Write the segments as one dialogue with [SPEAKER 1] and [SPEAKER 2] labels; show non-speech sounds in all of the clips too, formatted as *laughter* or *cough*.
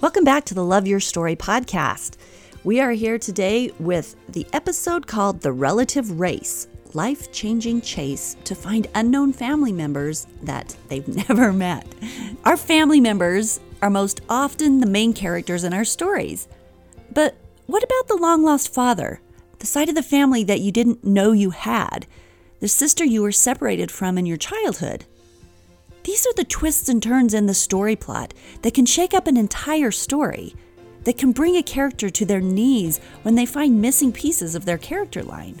[SPEAKER 1] Welcome back to the Love Your Story podcast. We are here today with the episode called The Relative Race Life Changing Chase to Find Unknown Family Members That They've *laughs* Never Met. Our family members are most often the main characters in our stories. But what about the long lost father? The side of the family that you didn't know you had? The sister you were separated from in your childhood? These are the twists and turns in the story plot that can shake up an entire story, that can bring a character to their knees when they find missing pieces of their character line.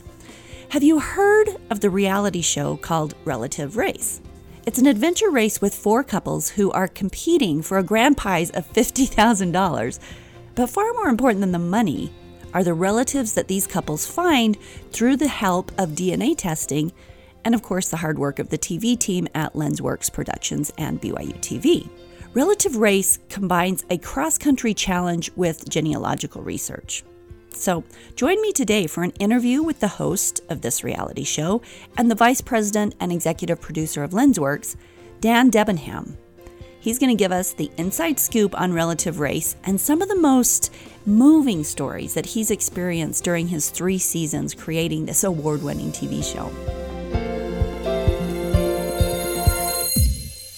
[SPEAKER 1] Have you heard of the reality show called Relative Race? It's an adventure race with four couples who are competing for a grand prize of $50,000. But far more important than the money are the relatives that these couples find through the help of DNA testing and of course the hard work of the TV team at Lensworks Productions and BYU TV. Relative Race combines a cross country challenge with genealogical research. So, join me today for an interview with the host of this reality show and the vice president and executive producer of Lensworks, Dan Debenham. He's going to give us the inside scoop on relative race and some of the most moving stories that he's experienced during his three seasons creating this award winning TV show.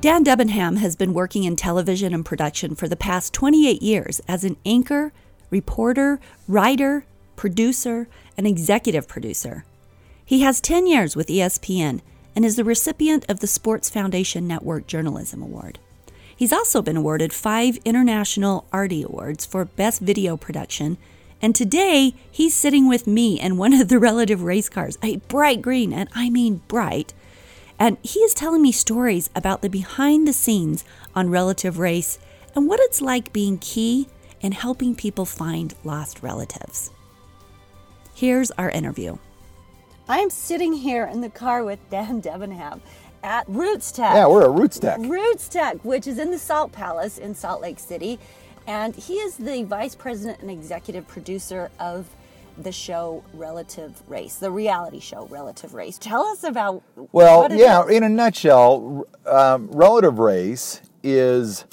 [SPEAKER 1] Dan Debenham has been working in television and production for the past 28 years as an anchor, reporter, writer, producer, and executive producer. He has 10 years with ESPN and is the recipient of the Sports Foundation Network Journalism Award. He's also been awarded five International Artie Awards for Best Video Production, and today he's sitting with me in one of the *laughs* relative race cars, a bright green, and I mean bright, and he is telling me stories about the behind the scenes on relative race and what it's like being key in helping people find lost relatives. Here's our interview. I am sitting here in the car with Dan Debenham at RootsTech.
[SPEAKER 2] Yeah, we're at RootsTech.
[SPEAKER 1] Roots Tech, which is in the Salt Palace in Salt Lake City. And he is the vice president and executive producer of the show Relative Race, the reality show Relative Race. Tell us about.
[SPEAKER 2] Well, yeah, is. in a nutshell, um, Relative Race is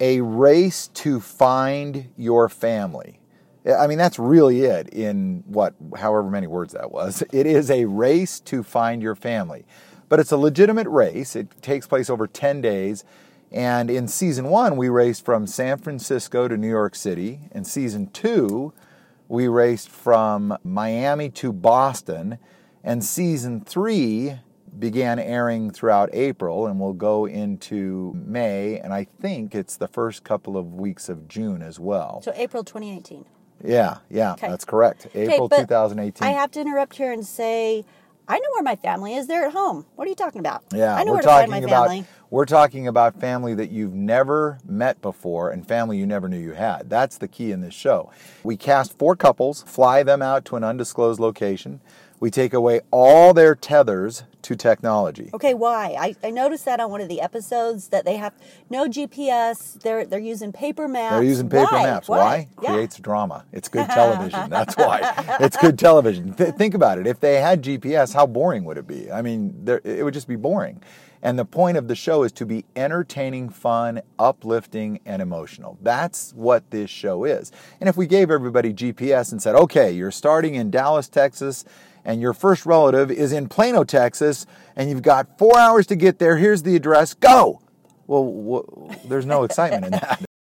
[SPEAKER 2] a race to find your family. I mean, that's really it in what, however many words that was. *laughs* It is a race to find your family. But it's a legitimate race. It takes place over 10 days. And in season one, we raced from San Francisco to New York City. In season two, we raced from Miami to Boston, and season three began airing throughout April and will go into May, and I think it's the first couple of weeks of June as well.
[SPEAKER 1] So April 2018.
[SPEAKER 2] Yeah, yeah, okay. that's correct. April okay, 2018.
[SPEAKER 1] I have to interrupt here and say I know where my family is. They're at home. What are you talking about?
[SPEAKER 2] Yeah,
[SPEAKER 1] I know
[SPEAKER 2] we're
[SPEAKER 1] where to find my
[SPEAKER 2] about,
[SPEAKER 1] family.
[SPEAKER 2] We're talking about family that you've never met before and family you never knew you had. That's the key in this show. We cast four couples, fly them out to an undisclosed location. We take away all their tethers to technology.
[SPEAKER 1] Okay, why? I, I noticed that on one of the episodes that they have no GPS. They're they're using paper maps.
[SPEAKER 2] They're using paper
[SPEAKER 1] why?
[SPEAKER 2] maps. Why? why? Yeah. Creates drama. It's good *laughs* television. That's why. It's good television. Th- think about it. If they had GPS, how boring would it be? I mean, there, it would just be boring. And the point of the show is to be entertaining, fun, uplifting, and emotional. That's what this show is. And if we gave everybody GPS and said, okay, you're starting in Dallas, Texas, and your first relative is in Plano, Texas, and you've got four hours to get there. Here's the address. Go! Well, wh- there's no excitement in that. *laughs*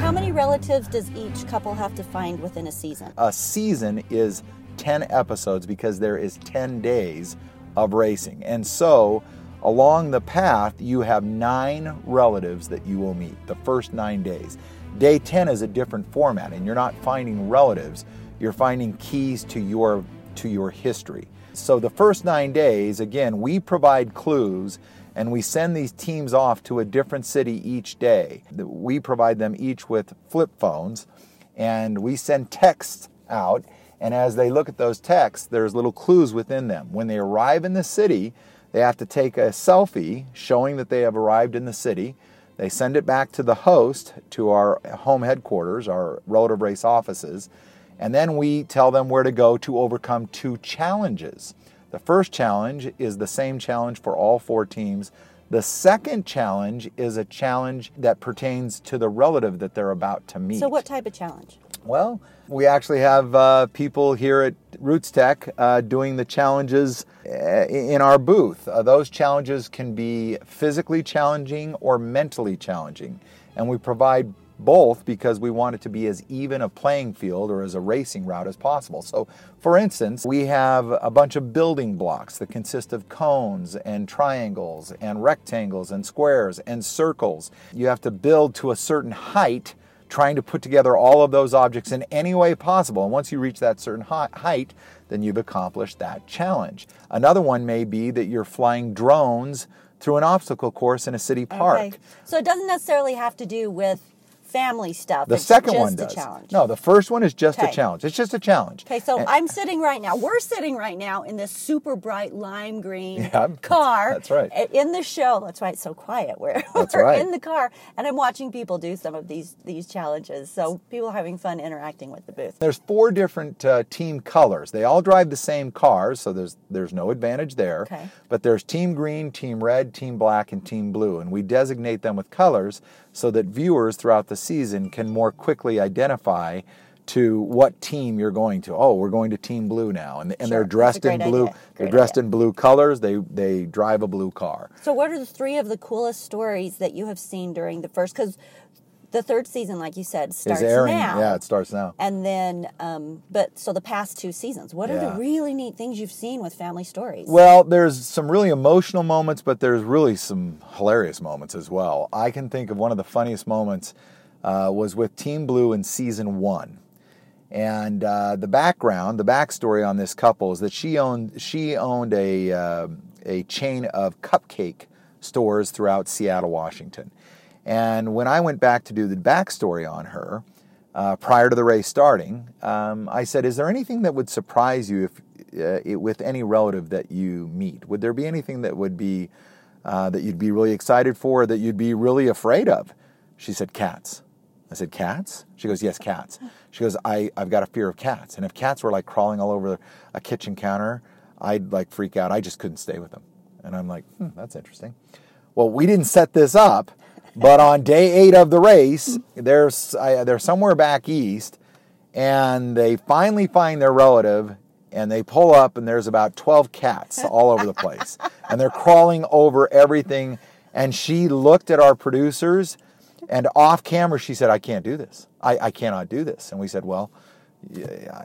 [SPEAKER 1] How many relatives does each couple have to find within a season?
[SPEAKER 2] A season is 10 episodes because there is 10 days of racing. And so, along the path, you have nine relatives that you will meet the first nine days. Day 10 is a different format, and you're not finding relatives, you're finding keys to your, to your history. so the first nine days, again, we provide clues and we send these teams off to a different city each day. We provide them each with flip phones and we send texts out. And as they look at those texts, there's little clues within them. When they arrive in the city, they have to take a selfie showing that they have arrived in the city. They send it back to the host, to our home headquarters, our relative race offices, and then we tell them where to go to overcome two challenges. The first challenge is the same challenge for all four teams. The second challenge is a challenge that pertains to the relative that they're about to meet.
[SPEAKER 1] So, what type of challenge?
[SPEAKER 2] Well, we actually have uh, people here at RootsTech uh, doing the challenges uh, in our booth. Uh, those challenges can be physically challenging or mentally challenging, and we provide both because we want it to be as even a playing field or as a racing route as possible. So, for instance, we have a bunch of building blocks that consist of cones and triangles and rectangles and squares and circles. You have to build to a certain height trying to put together all of those objects in any way possible. And once you reach that certain height, then you've accomplished that challenge. Another one may be that you're flying drones through an obstacle course in a city park. Okay.
[SPEAKER 1] So it doesn't necessarily have to do with family stuff.
[SPEAKER 2] The
[SPEAKER 1] it's
[SPEAKER 2] second one does. challenge. No, the first one is just okay. a challenge. It's just a challenge.
[SPEAKER 1] Okay, so and, I'm sitting right now. We're sitting right now in this super bright lime green yeah, car.
[SPEAKER 2] That's right.
[SPEAKER 1] In the show. That's why it's so quiet. We're, that's we're right. in the car, and I'm watching people do some of these these challenges. So people are having fun interacting with the booth.
[SPEAKER 2] There's four different uh, team colors. They all drive the same cars, so there's there's no advantage there.
[SPEAKER 1] Okay.
[SPEAKER 2] But there's team green, team red, team black, and team blue, and we designate them with colors so that viewers throughout the season can more quickly identify to what team you're going to. Oh, we're going to Team Blue now, and, and sure. they're dressed in blue. They're dressed idea. in blue colors. They they drive a blue car.
[SPEAKER 1] So, what are the three of the coolest stories that you have seen during the first? Because the third season, like you said, starts
[SPEAKER 2] airing,
[SPEAKER 1] now.
[SPEAKER 2] Yeah, it starts now.
[SPEAKER 1] And then, um, but so the past two seasons, what are the really neat things you've seen with family stories?
[SPEAKER 2] Well, there's some really emotional moments, but there's really some hilarious moments as well. I can think of one of the funniest moments uh, was with Team Blue in season one. And uh, the background, the backstory on this couple is that she owned she owned a uh, a chain of cupcake stores throughout Seattle, Washington. And when I went back to do the backstory on her, uh, prior to the race starting, um, I said, "Is there anything that would surprise you if, uh, it, with any relative that you meet? Would there be anything that would be uh, that you'd be really excited for, that you'd be really afraid of?" She said, "Cats." I said, "Cats?" She goes, "Yes, cats." She goes, I, "I've got a fear of cats, and if cats were like crawling all over a kitchen counter, I'd like freak out. I just couldn't stay with them." And I'm like, hmm, "That's interesting." Well, we didn't set this up but on day eight of the race, they're, uh, they're somewhere back east, and they finally find their relative, and they pull up, and there's about 12 cats all over the place. *laughs* and they're crawling over everything. And she looked at our producers, and off camera, she said, I can't do this. I, I cannot do this. And we said, Well, yeah,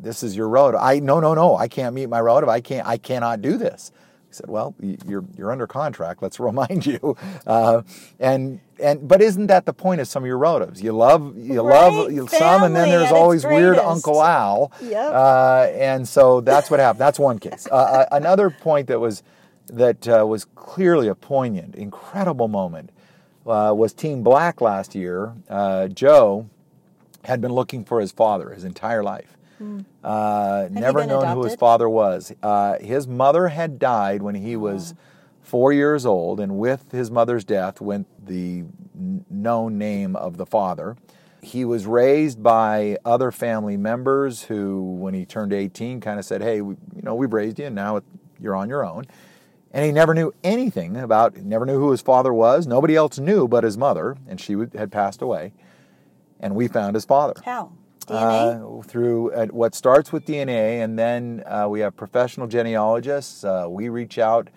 [SPEAKER 2] this is your relative. I no no no. I can't meet my relative. I can't. I cannot do this. He said, "Well, you're you're under contract. Let's *laughs* remind you." Uh, and and but isn't that the point of some of your relatives? You love you right? love you, some, and then there's always weird Uncle Al.
[SPEAKER 1] Yep.
[SPEAKER 2] Uh, and so that's what happened. That's one case. Uh, uh another point that was that uh, was clearly a poignant, incredible moment uh, was Team Black last year. Joe had been looking for his father his entire life. Mm. Uh, never known
[SPEAKER 1] adopted?
[SPEAKER 2] who his father was. Uh, his mother had died when he was oh. four years old, and with his mother's death went the known name of the father. He was raised by other family members who, when he turned 18, kind of said, Hey, we, you know, we've raised you, and now you're on your own. And he never knew anything about, never knew who his father was. Nobody else knew but his mother, and she had passed away. And we found his father.
[SPEAKER 1] How?
[SPEAKER 2] Uh, through uh, what starts with DNA, and then uh, we have professional genealogists. Uh, we reach out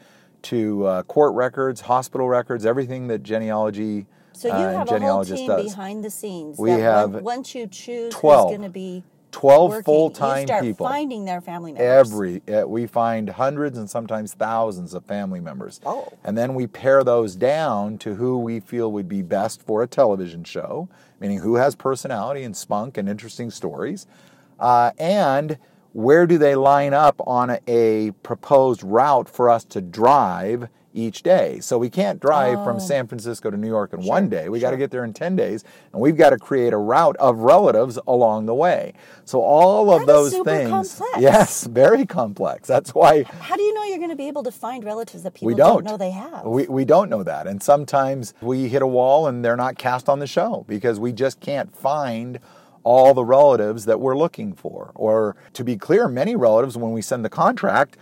[SPEAKER 2] to uh, court records, hospital records, everything that genealogy.
[SPEAKER 1] So you have a whole team does. behind the scenes.
[SPEAKER 2] We have
[SPEAKER 1] once you choose 12. who's going to be
[SPEAKER 2] 12 full-time
[SPEAKER 1] people. finding their family members.
[SPEAKER 2] Every uh, we find hundreds and sometimes thousands of family members.
[SPEAKER 1] Oh.
[SPEAKER 2] and then we pare those down to who we feel would be best for a television show meaning who has personality and spunk and interesting stories. Uh, and where do they line up on a, a proposed route for us to drive each day. So we can't drive
[SPEAKER 1] Oh.
[SPEAKER 2] from San Francisco to New York in
[SPEAKER 1] Sure,
[SPEAKER 2] one day. We got to get there in 10 days and we've got to create a route of relatives along the way. So all of
[SPEAKER 1] That
[SPEAKER 2] those things
[SPEAKER 1] complex.
[SPEAKER 2] Yes, very complex. That's why
[SPEAKER 1] How do you know you're going to be able to find relatives that people
[SPEAKER 2] we don't.
[SPEAKER 1] know they have?
[SPEAKER 2] We, we don't know that. And sometimes we hit a wall and they're not cast on the show because we just can't find all the relatives that we're looking for. Or to be clear, many relatives, when we send the contract,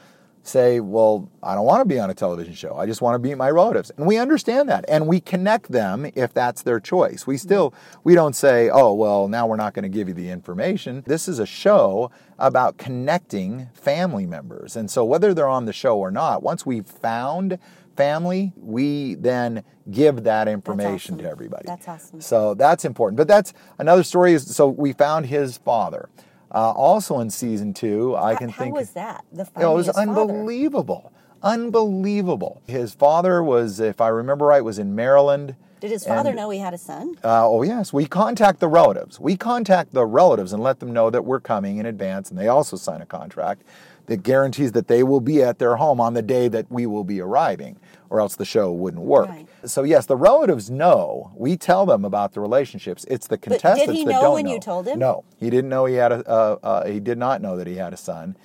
[SPEAKER 2] say, Well, I don't want to be on a television show. I just want to meet my relatives. And we understand that. And we connect them if that's their choice. We still, we don't say, Oh, well, now we're not going to give you the information. This is a show about connecting family members. And so whether they're on the show or not, once we've found family, we then give that information
[SPEAKER 1] awesome.
[SPEAKER 2] to everybody.
[SPEAKER 1] That's awesome.
[SPEAKER 2] So that's important. But that's another story. Is so we found his father. Uh, also in season two, I can
[SPEAKER 1] How
[SPEAKER 2] think
[SPEAKER 1] was that? The
[SPEAKER 2] you know, it was
[SPEAKER 1] his father.
[SPEAKER 2] unbelievable, unbelievable. His father was, if I remember right, was in Maryland.
[SPEAKER 1] Did his father
[SPEAKER 2] and-
[SPEAKER 1] know he had a son?
[SPEAKER 2] uh, oh yes, we contact the relatives. We contact the relatives and let them know that we're coming in advance, and they also sign a contract that guarantees that they will be at their home on the day that we will be arriving, or else the show wouldn't work.
[SPEAKER 1] Right.
[SPEAKER 2] So yes, the relatives know. We tell them about the relationships. It's the
[SPEAKER 1] did
[SPEAKER 2] contestants
[SPEAKER 1] he
[SPEAKER 2] that
[SPEAKER 1] know
[SPEAKER 2] don't
[SPEAKER 1] when
[SPEAKER 2] know.
[SPEAKER 1] you told him?
[SPEAKER 2] No, he didn't know he had a. Uh, uh, he did not know that he had a son.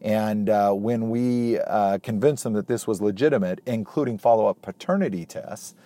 [SPEAKER 2] And uh, when we uh, convinced him that this was legitimate, including follow-up paternity tests,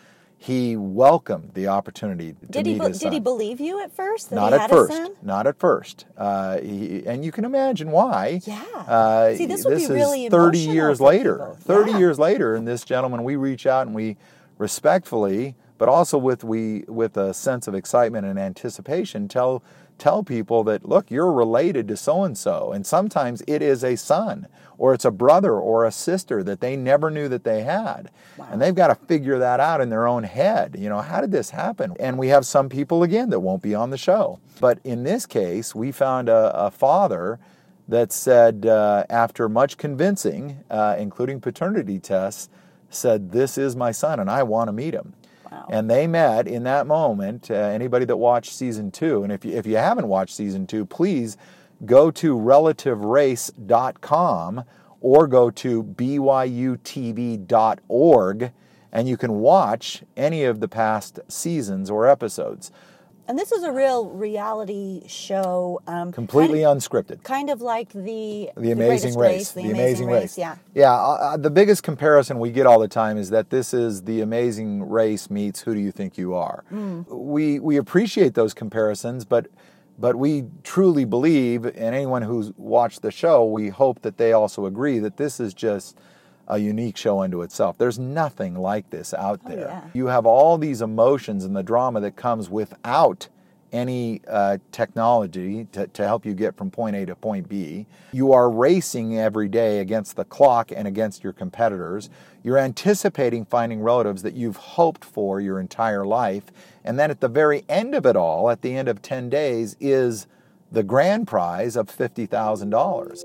[SPEAKER 2] he welcomed the opportunity to
[SPEAKER 1] Did
[SPEAKER 2] meet
[SPEAKER 1] he be-
[SPEAKER 2] his
[SPEAKER 1] did he believe you at first that
[SPEAKER 2] Not
[SPEAKER 1] he
[SPEAKER 2] at
[SPEAKER 1] had
[SPEAKER 2] first.
[SPEAKER 1] a son?
[SPEAKER 2] Not at first. Uh, he, and you can imagine why.
[SPEAKER 1] Yeah.
[SPEAKER 2] Uh,
[SPEAKER 1] See, this would be
[SPEAKER 2] is
[SPEAKER 1] really
[SPEAKER 2] 30 years later.
[SPEAKER 1] people.
[SPEAKER 2] 30
[SPEAKER 1] Yeah.
[SPEAKER 2] years later, and this gentleman, we reach out and we respectfully, but also with we with a sense of excitement and anticipation, tell tell people that look, you're related to so and so, and sometimes it is a son or it's a brother or a sister that they never knew that they had, and they've got to figure that out in their own head. You know, how did this happen? And we have some people again that won't be on the show, but in this case, we found a, a father that said, uh, after much convincing, uh, including paternity tests, said, This is my son and I want to meet him. And they met in that moment. Uh, anybody that watched season two, and if you, if you haven't watched season two, please go to relativerace.com or go to byutv.org and you can watch any of the past seasons or episodes.
[SPEAKER 1] And this is a real reality show. Um,
[SPEAKER 2] Completely
[SPEAKER 1] kind,
[SPEAKER 2] unscripted.
[SPEAKER 1] kind of like the
[SPEAKER 2] The Amazing
[SPEAKER 1] Greatest
[SPEAKER 2] Race.
[SPEAKER 1] The, Amazing, Race. Yeah.
[SPEAKER 2] Yeah. Uh, uh, the biggest comparison we get all the time is that this is the Amazing Race meets Who Do You Think You Are. We we appreciate those comparisons, but but we truly believe, and anyone who's watched the show, we hope that they also agree that this is just a unique show unto itself. There's nothing like this out there.
[SPEAKER 1] yeah.
[SPEAKER 2] You have all these emotions and the drama that comes without any uh, technology to, to help you get from point A to point B. You are racing every day against the clock and against your competitors. You're anticipating finding relatives that you've hoped for your entire life. And then at the very end of it all, at the end of 10 days, is the grand prize of $50,000.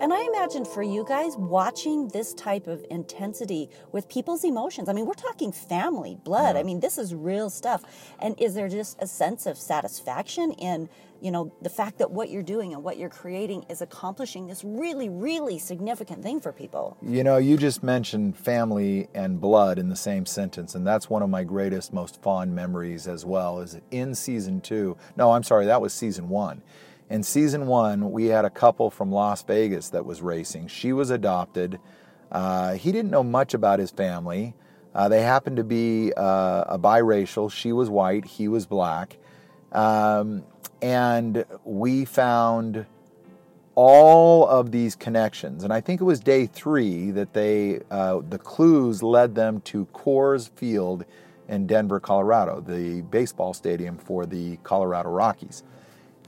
[SPEAKER 1] And I imagine for you guys watching this type of intensity with people's emotions. I mean, we're talking family, blood. I mean, this is real stuff. And is there just a sense of satisfaction in, you know, the fact that what you're doing and what you're creating is accomplishing this really, really significant thing for people?
[SPEAKER 2] You know, you just mentioned family and blood in the same sentence, and that's one of my greatest, most fond memories as well. Is in season two? No, I'm sorry, that was season one. In season one, we had a couple from Las Vegas that was racing. She was adopted. Uh, he didn't know much about his family. Uh, they happened to be uh, a biracial. She was white, he was black. Um, and we found all of these connections. And I think it was day three that they, uh, the clues led them to Coors Field in Denver, Colorado, the baseball stadium for the Colorado Rockies.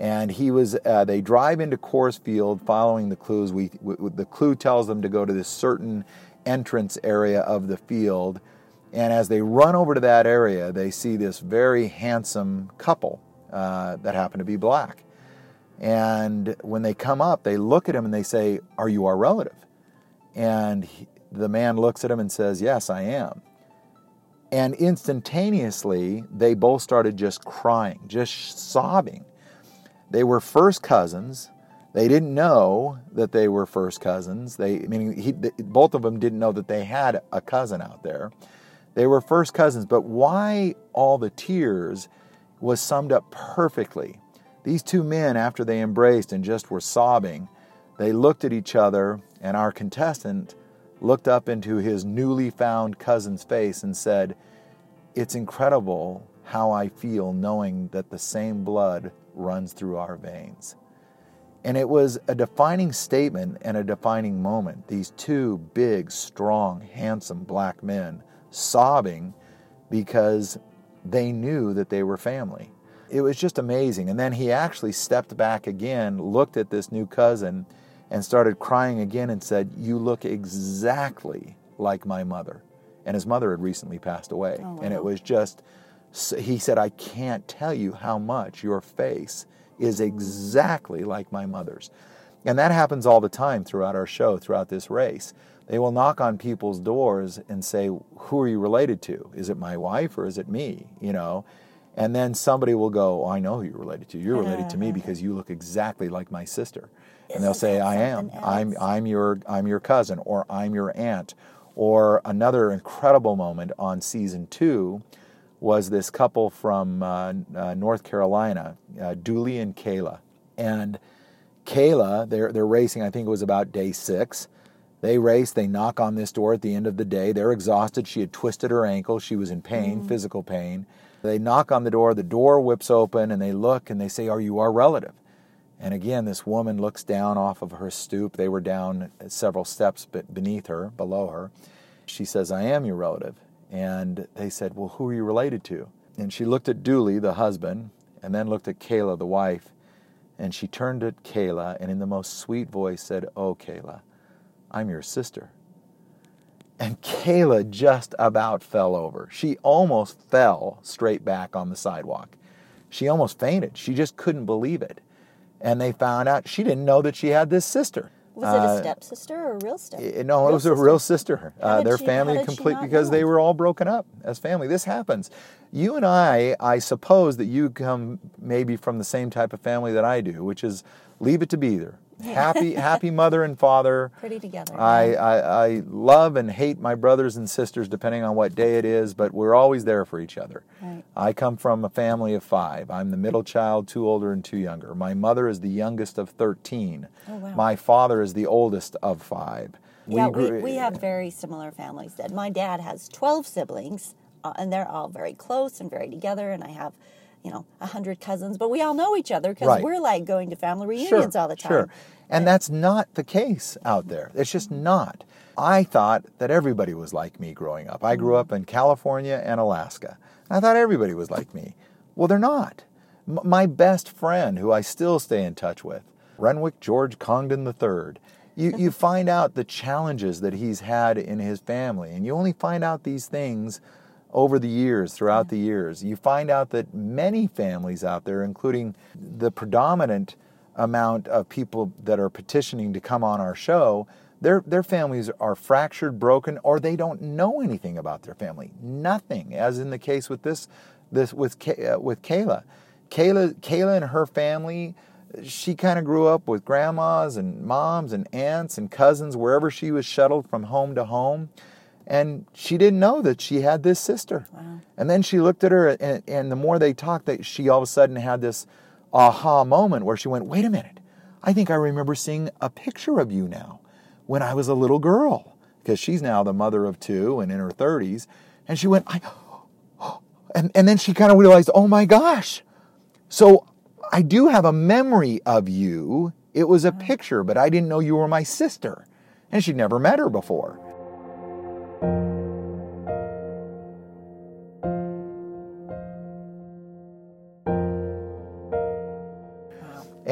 [SPEAKER 2] And he was, uh, they drive into Coors Field following the clues. We, w the clue tells them to go to this certain entrance area of the field. And as they run over to that area, they see this very handsome couple uh, that happen to be black. And when they come up, they look at him and they say, Are you our relative? And he, the man looks at him and says, Yes, I am. And instantaneously, they both started just crying, just sobbing. They were first cousins. They didn't know that they were first cousins. They, meaning he, both of them didn't know that they had a cousin out there. They were first cousins, but why all the tears was summed up perfectly. These two men, after they embraced and just were sobbing, they looked at each other, and our contestant looked up into his newly found cousin's face and said, It's incredible how I feel knowing that the same blood runs through our veins. And it was a defining statement and a defining moment. These two big, strong, handsome black men sobbing because they knew that they were family. It was just amazing. And then he actually stepped back again, looked at this new cousin, and started crying again and said, You look exactly like my mother. And his mother had recently passed away. Oh, wow. And it was just, he said, I can't tell you how much your face is exactly like my mother's. And that happens all the time throughout our show, throughout this race. They will knock on people's doors and say, Who are you related to? Is it my wife or is it me? You know? And then somebody will go, oh, I know who you're related to. You're related to me because you look exactly like my sister. And they'll say, I am. I'm, I'm, your, I'm your cousin or I'm your aunt. Or another incredible moment on season two was this couple from uh, uh, North Carolina, uh, Dooley and Kayla. And Kayla, they're, they're racing, I think it was about day six. They race, they knock on this door at the end of the day. They're exhausted. She had twisted her ankle. She was in pain, mm. physical pain. They knock on the door, the door whips open, and they look and they say, Are you our relative? And again, this woman looks down off of her stoop. They were down several steps beneath her, below her. She says, I am your relative. And they said, Well, who are you related to? And she looked at Dooley, the husband, and then looked at Kayla, the wife. And she turned to Kayla and in the most sweet voice said, Oh, Kayla, I'm your sister. And Kayla just about fell over. She almost fell straight back on the sidewalk. She almost fainted. She just couldn't believe it. And they found out she didn't know that she had this sister.
[SPEAKER 3] Was it a uh, stepsister or a real stepsister?
[SPEAKER 2] No, real it was sister? a real sister. Uh, their she, family complete because they were all broken up as family. This happens. You and I, I suppose that you come maybe from the same type of family that I do, which is leave it to Beaver happy, happy mother and father. *laughs*
[SPEAKER 3] Pretty together.
[SPEAKER 2] I, I, I, love and hate my brothers and sisters depending on what day it is, but we're always there for each other. Right. I come from a family of five. I'm the middle child, two older and two younger. My mother is the youngest of 13. Oh, wow. My father is the oldest of five.
[SPEAKER 3] Yeah, we, we, we have very similar families. My dad has 12 siblings, uh, and they're all very close and very together, and I have you know, a hundred cousins, but we all know each other because right. we're like going to family reunions
[SPEAKER 2] sure,
[SPEAKER 3] all the time.
[SPEAKER 2] Sure. And that's not the case out there. It's just not. I thought that everybody was like me growing up. I grew mm. up in California and Alaska. I thought everybody was like me. Well, they're not. M- my best friend, who I still stay in touch with, Renwick George Congdon III, you, you *laughs* find out the challenges that he's had in his family, and you only find out these things over the years, throughout the years. You find out that many families out there, including the predominant amount of people that are petitioning to come on our show, their, their families are fractured, broken, or they don't know anything about their family. Nothing, as in the case with this, this with, uh, with Kayla. Kayla. Kayla and her family, she kind of grew up with grandmas and moms and aunts and cousins wherever she was shuttled from home to home. And she didn't know that she had this sister. Wow. And then she looked at her, and, and the more they talked, that she all of a sudden had this aha moment where she went, wait a minute, I think I remember seeing a picture of you now when I was a little girl. Because she's now the mother of two and in her 30s. And she went, I, *gasps* and, and then she kind of realized, oh my gosh. So I do have a memory of you. It was a picture, but I didn't know you were my sister. And she'd never met her before.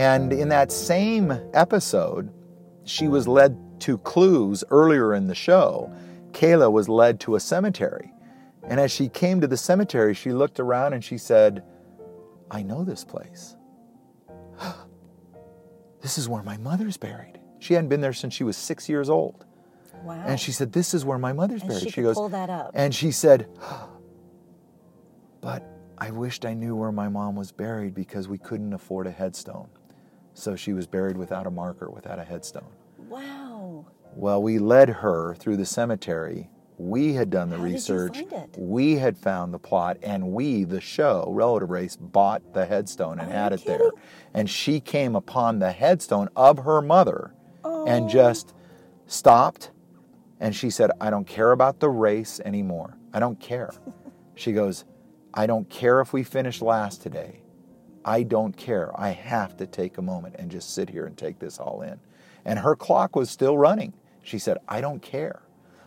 [SPEAKER 2] And in that same episode, she was led to clues earlier in the show. Kayla was led to a cemetery. And as she came to the cemetery, she looked around and she said, I know this place. *gasps* this is where my mother's buried. She hadn't been there since she was six years old.
[SPEAKER 3] Wow.
[SPEAKER 2] And she said, This is where my mother's
[SPEAKER 3] and
[SPEAKER 2] buried.
[SPEAKER 3] She, she goes, pull that up.
[SPEAKER 2] And she said, But I wished I knew where my mom was buried because we couldn't afford a headstone. So she was buried without a marker, without a headstone.
[SPEAKER 3] Wow.
[SPEAKER 2] Well, we led her through the cemetery. We had done the
[SPEAKER 3] How
[SPEAKER 2] research.
[SPEAKER 3] Did you find it?
[SPEAKER 2] We had found the plot, and we, the show, Relative Race, bought the headstone and
[SPEAKER 3] Are
[SPEAKER 2] had it there. And she came upon the headstone of her mother and
[SPEAKER 3] Oh.
[SPEAKER 2] just stopped and she said, I don't care about the race anymore. I don't care. *laughs* She goes, I don't care if we finish last today. I don't care. I have to take a moment and just sit here and take this all in. And her clock was still running. She said, I don't care.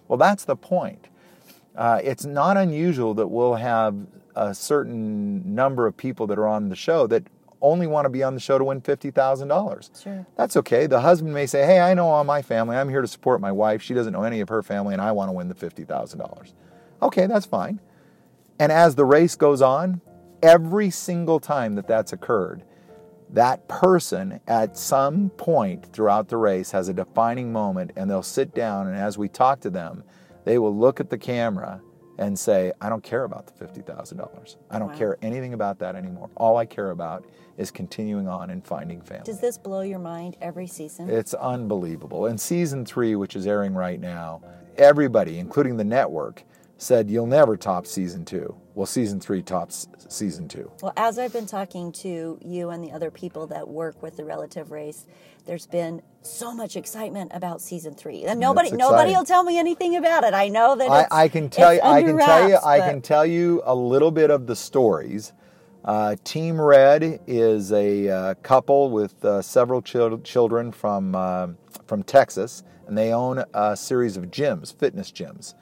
[SPEAKER 2] Well, that's the point. Uh, it's not unusual that we'll have a certain number of people that are on the show that only want to be on the show to win $50,000.
[SPEAKER 3] Sure.
[SPEAKER 2] That's okay. The husband may say, Hey, I know all my family. I'm here to support my wife. She doesn't know any of her family, and I want to win the $50,000. Okay, that's fine. And as the race goes on, every single time that that's occurred, that person at some point throughout the race has a defining moment and they'll sit down and as we talk to them, they will look at the camera and say, I don't care about the $50,000. I don't
[SPEAKER 3] Wow.
[SPEAKER 2] care anything about that anymore. All I care about is continuing on and finding family.
[SPEAKER 3] Does this blow your mind every season?
[SPEAKER 2] It's unbelievable. In season three, which is airing right now, everybody, including the network, said you'll never top season two. Well, season three tops season two.
[SPEAKER 3] Well, as I've been talking to you and the other people that work with the relative race, there's been so much excitement about season three, and nobody nobody will tell me anything about it. I know that
[SPEAKER 2] I,
[SPEAKER 3] it's,
[SPEAKER 2] I can tell you. I can tell you.
[SPEAKER 3] wraps,
[SPEAKER 2] I can tell you a little bit of the stories. Uh, Team Red is a uh, couple with uh, several chil- children from uh, from Texas, and they own a series of gyms, fitness gyms.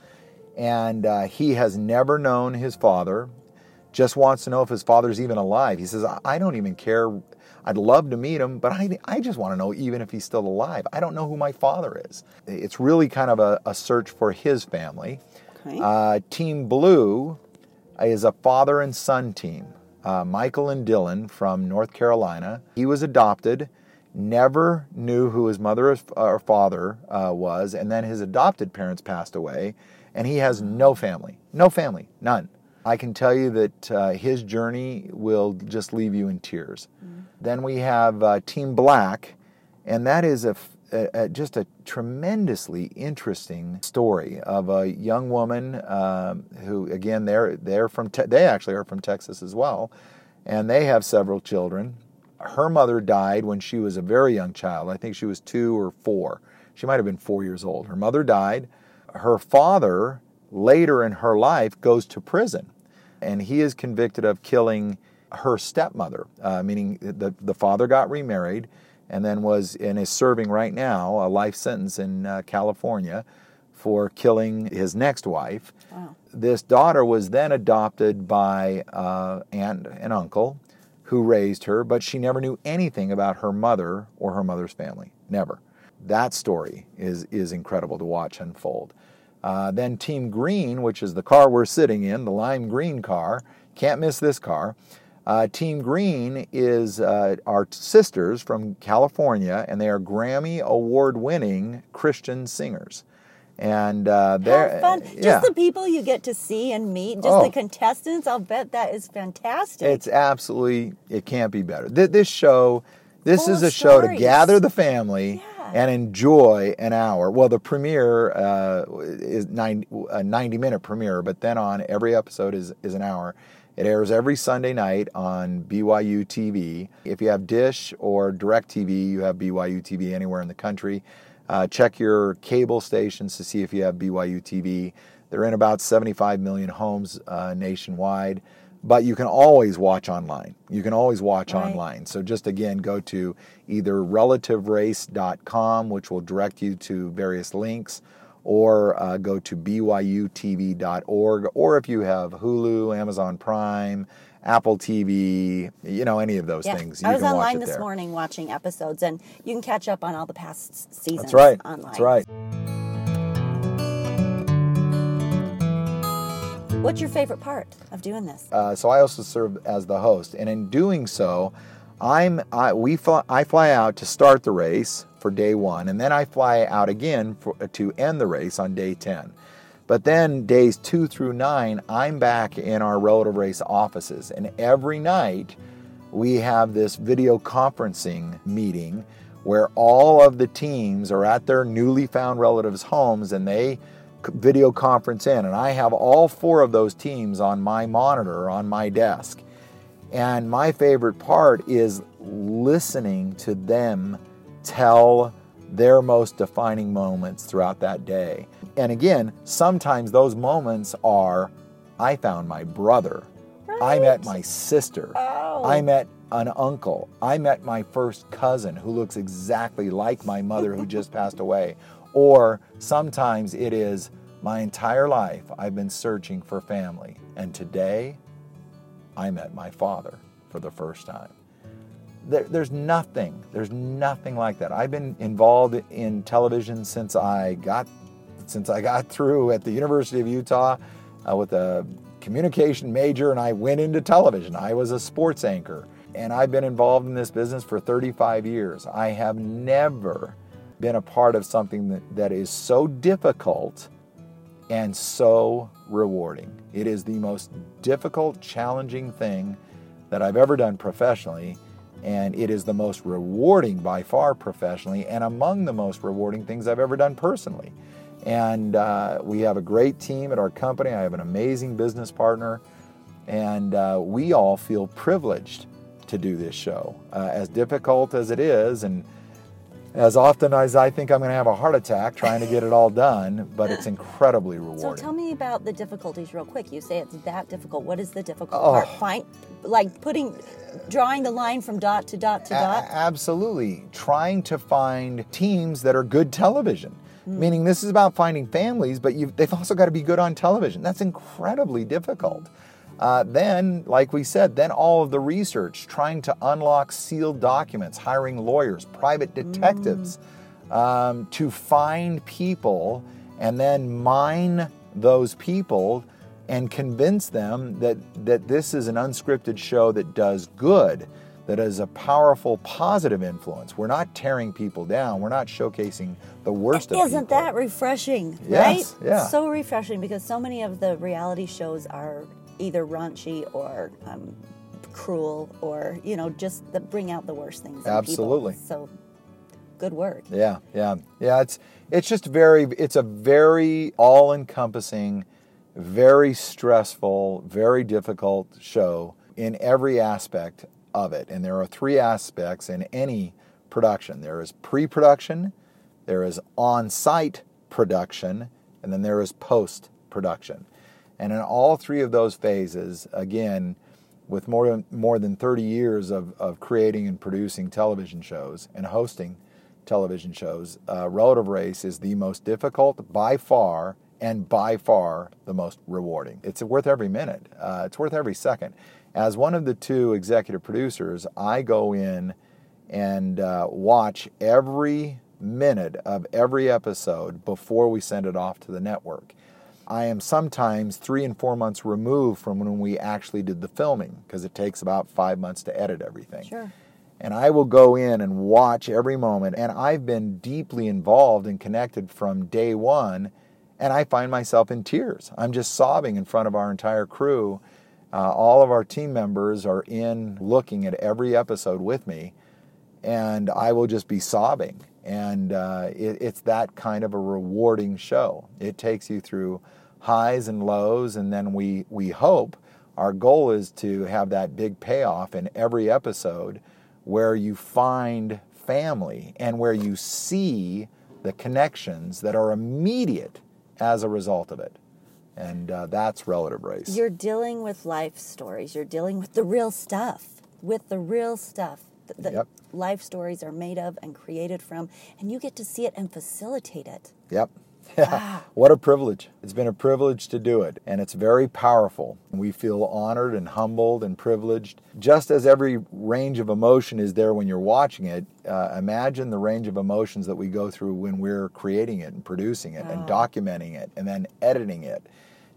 [SPEAKER 2] And uh, he has never known his father. Just wants to know if his father's even alive. He says, "I- "I don't even care. I'd love to meet him, but I, I just want to know even if he's still alive. I don't know who my father is." It's really kind of a, a search for his family.
[SPEAKER 3] Okay.
[SPEAKER 2] Uh, team Blue is a father and son team. Uh, Michael and Dylan from North Carolina. He was adopted, never knew who his mother or father uh, was, and then his adopted parents passed away, and he has no family. No family, none. I can tell you that uh, his journey will just leave you in tears. Then we have uh, Team Black, and that is a, a- a- just a tremendously interesting story of a young woman um, who, again, they're they're from te- they actually are from Texas as well, and they have several children. Her mother died when she was a very young child. I think she was two or four. She might have been four years old. Her mother died. Her father, later in her life, goes to prison, and he is convicted of killing her stepmother, uh, meaning the, the father got remarried and then was and is serving right now a life sentence in uh, California for killing his next wife.
[SPEAKER 3] Wow.
[SPEAKER 2] This daughter was then adopted by uh, aunt and uncle who raised her, but she never knew anything about her mother or her mother's family. Never. That story is, is incredible to watch unfold. Uh, then Team Green, which is the car we're sitting in, the lime green car, can't miss this car. Uh, Team Green is uh, our sisters from California, and they are Grammy award winning Christian singers. And uh, they're
[SPEAKER 3] How fun!
[SPEAKER 2] yeah.
[SPEAKER 3] Just the people you get to see and meet, just
[SPEAKER 2] Oh.
[SPEAKER 3] the contestants. I'll bet that is fantastic.
[SPEAKER 2] It's absolutely it can't be better. Th- This show, this
[SPEAKER 3] Full
[SPEAKER 2] is a show to gather the family
[SPEAKER 3] Yeah.
[SPEAKER 2] And enjoy an hour. Well, the premiere uh, is 90, a 90 minute premiere, but then on every episode is is an hour. It airs every Sunday night on BYU TV. If you have Dish or DirecTV, you have BYU TV anywhere in the country. Uh, check your cable stations to see if you have BYU TV. They're in about 75 million homes uh, nationwide, but you can always watch online. You can always watch
[SPEAKER 3] Right.
[SPEAKER 2] online. So just again, go to either relativerace.com, which will direct you to various links, or uh, go to byutv.org, or if you have Hulu, Amazon Prime, Apple TV, you know, any of those
[SPEAKER 3] yeah.
[SPEAKER 2] things. You
[SPEAKER 3] I was
[SPEAKER 2] can watch
[SPEAKER 3] online this
[SPEAKER 2] there.
[SPEAKER 3] morning watching episodes, and you can catch up on all the past seasons.
[SPEAKER 2] That's right.
[SPEAKER 3] Online.
[SPEAKER 2] That's right.
[SPEAKER 3] What's your favorite part of doing this?
[SPEAKER 2] Uh, so I also serve as the host, and in doing so, I'm I, we fly, I fly out to start the race for day one, and then I fly out again for, to end the race on day ten. But then days two through nine, I'm back in our relative race offices. And every night we have this video conferencing meeting where all of the teams are at their newly found relatives' homes and they video conference in. And I have all four of those teams on my monitor on my desk. And my favorite part is listening to them tell their most defining moments throughout that day. And again, sometimes those moments are I found my brother, right. I met my sister, oh. I met an uncle, I met my first cousin who looks exactly like my mother who just *laughs* passed away. Or sometimes it is my entire life I've been searching for family, and today I met my father for the first time. There, there's nothing, there's nothing like that. I've been involved in television since I got, since I got through at the University of Utah uh, with a communication major, and I went into television. I was a sports anchor, and I've been involved in this business for 35 years. I have never been a part of something that, that is so difficult and so rewarding. It is the most difficult, challenging thing that I've ever done professionally, and it is the most rewarding by far professionally, and among the most rewarding things I've ever done personally. And uh, we have a great team at our company. I have an amazing business partner, and uh, we all feel privileged to do this show. Uh, as difficult as it is, and as often as I think I'm going to have a heart attack trying to get it all done, but it's incredibly *laughs* rewarding.
[SPEAKER 3] So tell me about the difficulties real quick. You say it's that difficult. What is the difficult oh. part? Find, like putting, drawing the line from dot to dot to a- dot?
[SPEAKER 2] Absolutely. Trying to find teams that are good television. Mm. Meaning, this is about finding families, but they've also got to be good on television. That's incredibly difficult. Uh, then, like we said, then all of the research, trying to unlock sealed documents, hiring lawyers, private detectives mm. um, to find people and then mine those people and convince them that, that this is an unscripted show that does good, that is a powerful, positive influence. We're not tearing people down. We're not showcasing the worst
[SPEAKER 3] Isn't
[SPEAKER 2] of
[SPEAKER 3] Isn't that refreshing?
[SPEAKER 2] Yes,
[SPEAKER 3] right?
[SPEAKER 2] Yeah.
[SPEAKER 3] So refreshing because so many of the reality shows are either raunchy or um, cruel or you know just the, bring out the worst things.
[SPEAKER 2] Absolutely.
[SPEAKER 3] So good work.
[SPEAKER 2] Yeah, yeah, yeah. It's it's just very. It's a very all-encompassing, very stressful, very difficult show in every aspect of it. And there are three aspects in any production. There is pre-production, there is on-site production, and then there is post-production. And in all three of those phases, again, with more than, more than 30 years of, of creating and producing television shows and hosting television shows, uh, Relative Race is the most difficult by far and by far the most rewarding. It's worth every minute, uh, it's worth every second. As one of the two executive producers, I go in and uh, watch every minute of every episode before we send it off to the network. I am sometimes three and four months removed from when we actually did the filming because it takes about five months to edit everything.
[SPEAKER 3] Sure.
[SPEAKER 2] And I will go in and watch every moment. And I've been deeply involved and connected from day one. And I find myself in tears. I'm just sobbing in front of our entire crew. Uh, all of our team members are in looking at every episode with me. And I will just be sobbing. And uh, it, it's that kind of a rewarding show. It takes you through highs and lows, and then we, we hope our goal is to have that big payoff in every episode where you find family and where you see the connections that are immediate as a result of it. And uh, that's relative race.
[SPEAKER 3] You're dealing with life stories, you're dealing with the real stuff, with the real stuff that yep. life stories are made of and created from, and you get to see it and facilitate it.
[SPEAKER 2] Yep. *laughs* Yeah, what a privilege. It's been a privilege to do it, and it's very powerful. We feel honored and humbled and privileged. Just as every range of emotion is there when you're watching it, uh, imagine the range of emotions that we go through when we're creating it and producing it wow. and documenting it and then editing it.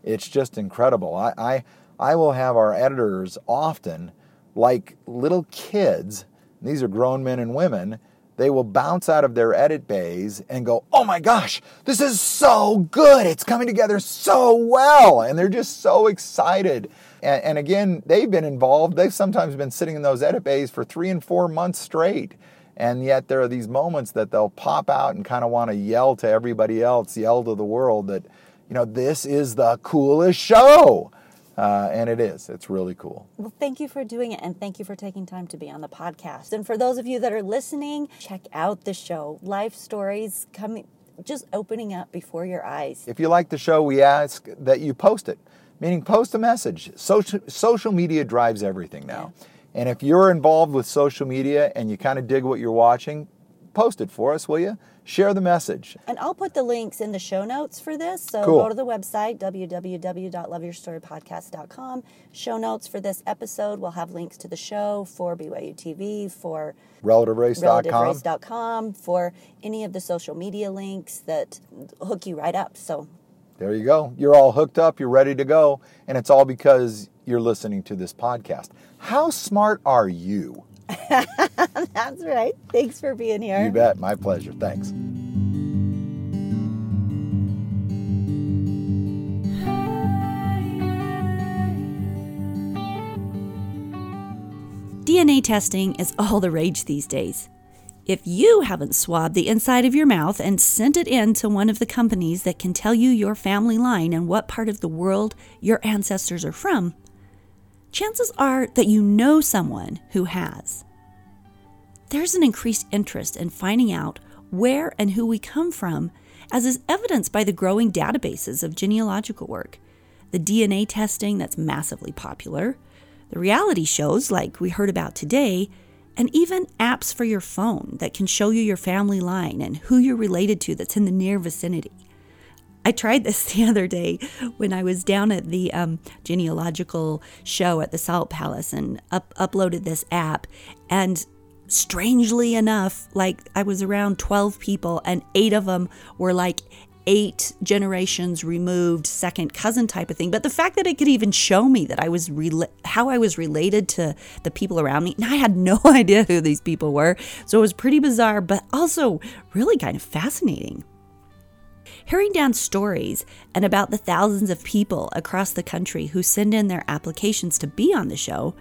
[SPEAKER 2] It's just incredible. I, I, I will have our editors often like little kids, these are grown men and women they will bounce out of their edit bays and go, Oh my gosh, this is so good. It's coming together so well. And they're just so excited. And, and again, they've been involved. They've sometimes been sitting in those edit bays for three and four months straight. And yet there are these moments that they'll pop out and kind of want to yell to everybody else, yell to the world that, you know, this is the coolest show. Uh, and it is. It's really cool.
[SPEAKER 3] Well, thank you for doing it, and thank you for taking time to be on the podcast. And for those of you that are listening, check out the show. Life stories coming, just opening up before your eyes.
[SPEAKER 2] If you like the show, we ask that you post it, meaning post a message. Social social media drives everything now. Yeah. And if you're involved with social media and you kind of dig what you're watching, post it for us, will you? Share the message.
[SPEAKER 3] And I'll put the links in the show notes for this. So
[SPEAKER 2] cool.
[SPEAKER 3] go to the website, www.loveyourstorypodcast.com. Show notes for this episode. We'll have links to the show for BYU TV, for
[SPEAKER 2] relativerace.com,
[SPEAKER 3] relativerace.com for any of the social media links that hook you right up. So
[SPEAKER 2] there you go. You're all hooked up, you're ready to go. And it's all because you're listening to this podcast. How smart are you? *laughs*
[SPEAKER 3] That's right. Thanks for being here.
[SPEAKER 2] You bet. My pleasure. Thanks.
[SPEAKER 1] DNA testing is all the rage these days. If you haven't swabbed the inside of your mouth and sent it in to one of the companies that can tell you your family line and what part of the world your ancestors are from, chances are that you know someone who has. There's an increased interest in finding out where and who we come from, as is evidenced by the growing databases of genealogical work, the DNA testing that's massively popular, the reality shows like we heard about today, and even apps for your phone that can show you your family line and who you're related to that's in the near vicinity. I tried this *laughs* the other day when I was down at the um, genealogical show at the Salt Palace and up- uploaded this app. And strangely enough, like I was around 12 people, and eight of them were like eight generations removed second cousin type of thing. But the fact that it could even show me that i was how i was related to the people around me and i had no *laughs* idea who these people were. So it was pretty bizarre but also really kind of fascinating Hearing down stories and about the thousands of people across the country who send in their applications to be on the show,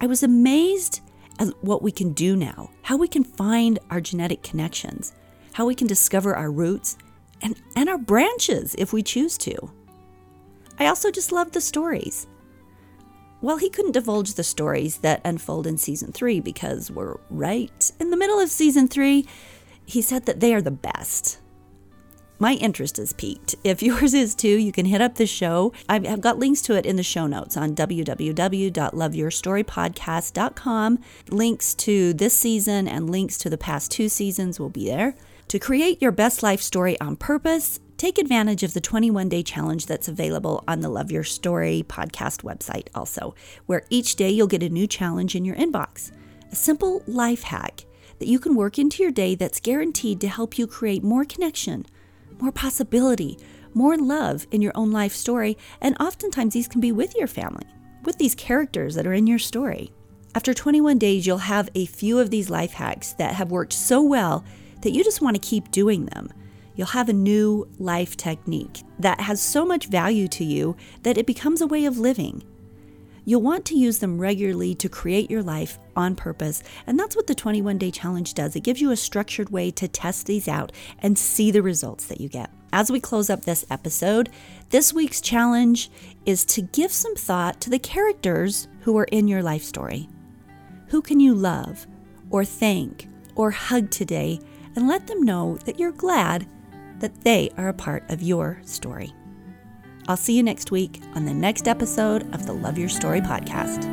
[SPEAKER 1] I was amazed at what we can do now, how we can find our genetic connections, how we can discover our roots and, and our branches if we choose to. I also just love the stories. Well, he couldn't divulge the stories that unfold in season three because we're right in the middle of season three, he said that they are the best my interest is peaked. If *laughs* yours is too, you can hit up the show. I've got links to it in the show notes on www.loveyourstorypodcast.com. Links to this season and links to the past two seasons will be there. To create your best life story on purpose, take advantage of the 21 day challenge that's available on the Love Your Story podcast website, also, where each day you'll get a new challenge in your inbox. A simple life hack that you can work into your day that's guaranteed to help you create more connection more possibility, more love in your own life story, and oftentimes these can be with your family, with these characters that are in your story. After 21 days, you'll have a few of these life hacks that have worked so well that you just want to keep doing them. You'll have a new life technique that has so much value to you that it becomes a way of living. You'll want to use them regularly to create your life on purpose. And that's what the 21 day challenge does. It gives you a structured way to test these out and see the results that you get. As we close up this episode, this week's challenge is to give some thought to the characters who are in your life story. Who can you love or thank or hug today and let them know that you're glad that they are a part of your story? I'll see you next week on the next episode of the Love Your Story podcast.